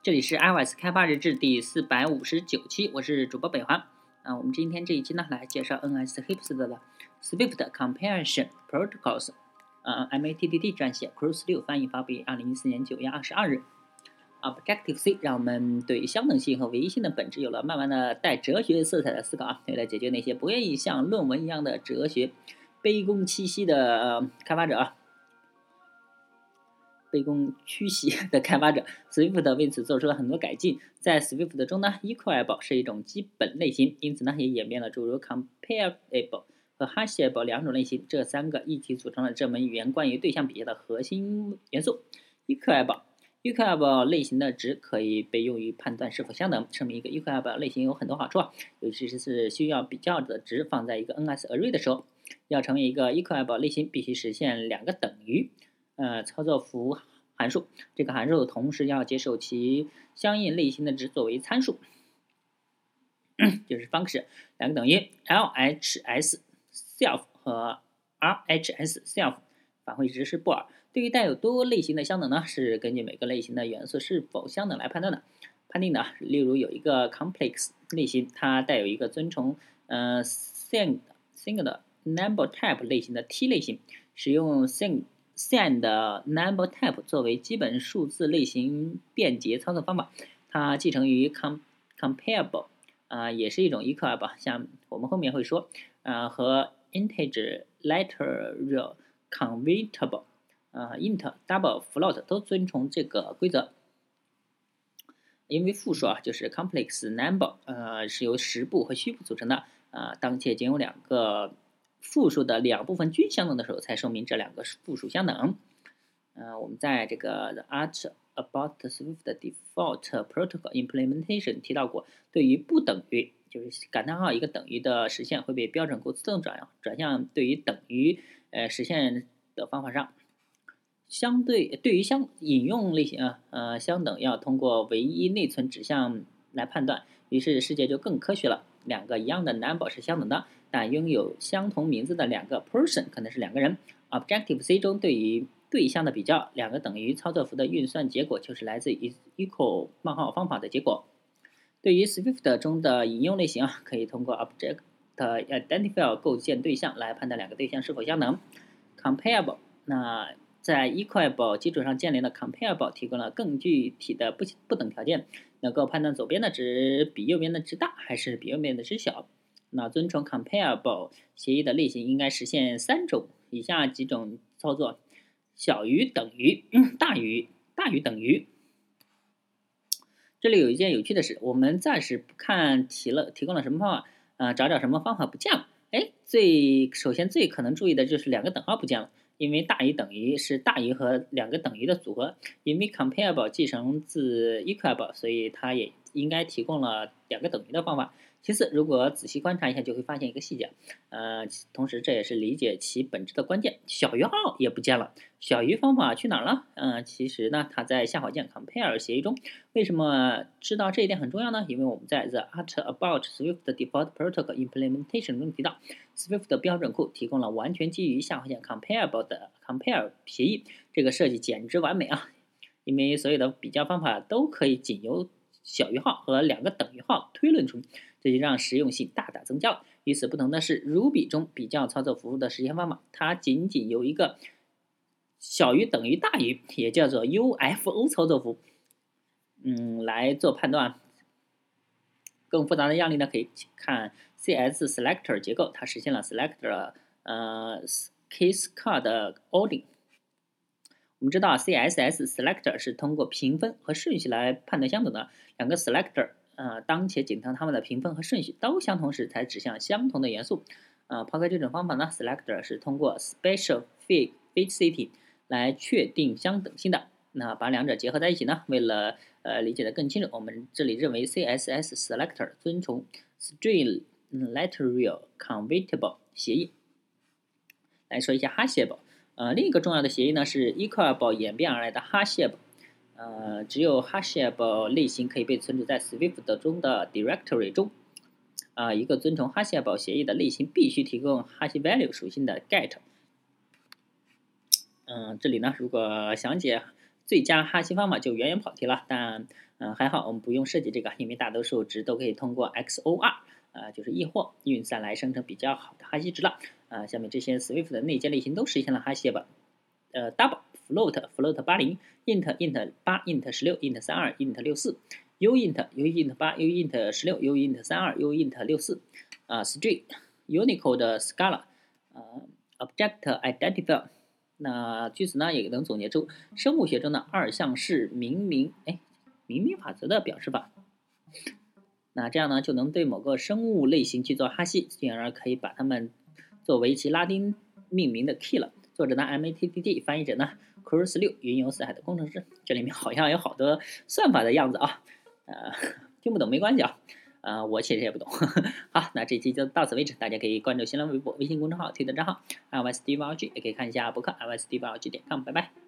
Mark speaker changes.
Speaker 1: 这里是 iOS 开发日志第四百五十九期，我是主播北华。啊，我们今天这一期呢，来介绍 NSHIPS 的 Swift Comparison Protocols，呃，MATTD 撰写，Cruise 六翻译，发布于二零一四年九月二十二日。Objective C 让我们对相等性和唯一性的本质有了慢慢的带哲学色彩的思考啊，为了解决那些不愿意像论文一样的哲学卑躬屈膝的开发者啊。卑躬屈膝的开发者，Swift 为此做出了很多改进。在 Swift 中呢，equable 是一种基本类型，因此呢，也演变了诸如 comparable 和 hashable 两种类型。这三个一起组成了这门语言关于对象比较的核心元素。equable，equable 类型的值可以被用于判断是否相等。证明一个 equable 类型有很多好处啊，尤其是需要比较的值放在一个 NS array 的时候。要成为一个 equable 类型，必须实现两个等于。呃，操作符函数，这个函数同时要接受其相应类型的值作为参数，就是 function，两个等于 LHS self 和 RHS self 返回值是布尔。对于带有多类型的相等呢，是根据每个类型的元素是否相等来判断的，判定的。例如有一个 complex 类型，它带有一个遵从呃 sing sing 的 number type 类型的 T 类型，使用 sing。Send number type 作为基本数字类型便捷操作方法，它继承于 com comparable 啊，也是一种 equal 吧像我们后面会说，呃，和 integer literal convertible 啊，int double float 都遵从这个规则。因为复数啊，就是 complex number，呃，是由实部和虚部组成的啊，当且仅有两个。复数的两部分均相等的时候，才说明这两个复数相等。呃，我们在这个 The Art About Swift Default Protocol Implementation 提到过，对于不等于，就是感叹号一个等于的实现会被标准库自动转转向对于等于呃实现的方法上。相对对于相引用类型啊，呃相等要通过唯一内存指向来判断，于是世界就更科学了。两个一样的 number 是相等的。但拥有相同名字的两个 person 可能是两个人。Objective C 中对于对象的比较，两个等于操作符的运算结果就是来自于 equal 冒号方法的结果。对于 Swift 中的引用类型啊，可以通过 Object Identifier 构建对象来判断两个对象是否相等。Comparable 那在 equable 基础上建立的 Comparable 提供了更具体的不不等条件，能够判断左边的值比右边的值大还是比右边的值小。那遵从 comparable 协议的类型应该实现三种以下几种操作：小于等于，大于大于等于。这里有一件有趣的事，我们暂时不看提了提供了什么方法，啊，找找什么方法不见了。哎，最首先最可能注意的就是两个等号不见了，因为大于等于是大于和两个等于的组合，因为 comparable 继承自 equable，所以它也应该提供了两个等于的方法。其次，如果仔细观察一下，就会发现一个细节，呃，同时这也是理解其本质的关键。小于号也不见了，小于方法去哪儿了？嗯，其实呢，它在下划键 compare 协议中。为什么知道这一点很重要呢？因为我们在 The Art About Swift Default Protocol Implementation 中提到，Swift 的标准库提供了完全基于下划线 comparable 的 compare 协议。这个设计简直完美啊！因为所有的比较方法都可以仅由小于号和两个等于号推论出。这就让实用性大大增加了。与此不同的是，Ruby 中比较操作符的实现方法，它仅仅有一个小于等于大于，也叫做 UFO 操作符，嗯，来做判断。更复杂的样例呢，可以看 CS Selector 结构，它实现了 Selector 呃 Case Card Ordering。我们知道 CSS Selector 是通过评分和顺序来判断相等的两个 Selector。呃，当且仅当它们的评分和顺序都相同时，才指向相同的元素。呃，抛开这种方法呢，selector 是通过 special fitcity 来确定相等性的。那把两者结合在一起呢，为了呃理解的更清楚，我们这里认为 CSS selector 遵从 string literal convertible 协议。来说一下 hashable，呃，另一个重要的协议呢是 equable 演变而来的 Hashib，。呃，只有 hashable 类型可以被存储在 Swift 中的 directory 中。啊，一个遵从 hashable 协议的类型必须提供 hashValue 属性的 get。嗯，这里呢，如果详解最佳哈希方法就远远跑题了。但嗯还好我们不用设计这个，因为大多数值都可以通过 XOR 啊就是易或运算来生成比较好的哈希值了。啊，下面这些 Swift 的内建类型都实现了哈希吧？呃，double float float 八零 int int 八 int 十六 int 三二 int 六四 uint uint 八 uint 十六 uint 三二 uint 六四啊，string Unicode Scala 啊，object identifier 那据此呢也能总结出生物学中的二项式明明哎明明法则的表示法。那这样呢就能对某个生物类型去做哈希，进而可以把它们作为其拉丁命名的 key 了。作者呢 M A T T T，翻译者呢 Cruise 六云游四海的工程师。这里面好像有好多算法的样子啊，呃，听不懂没关系啊，呃，我其实也不懂。好，那这期就到此为止，大家可以关注新浪微博、微信公众号、推特账号 iOS D V R G，也可以看一下博客 iOS D V R G 点 com，拜拜。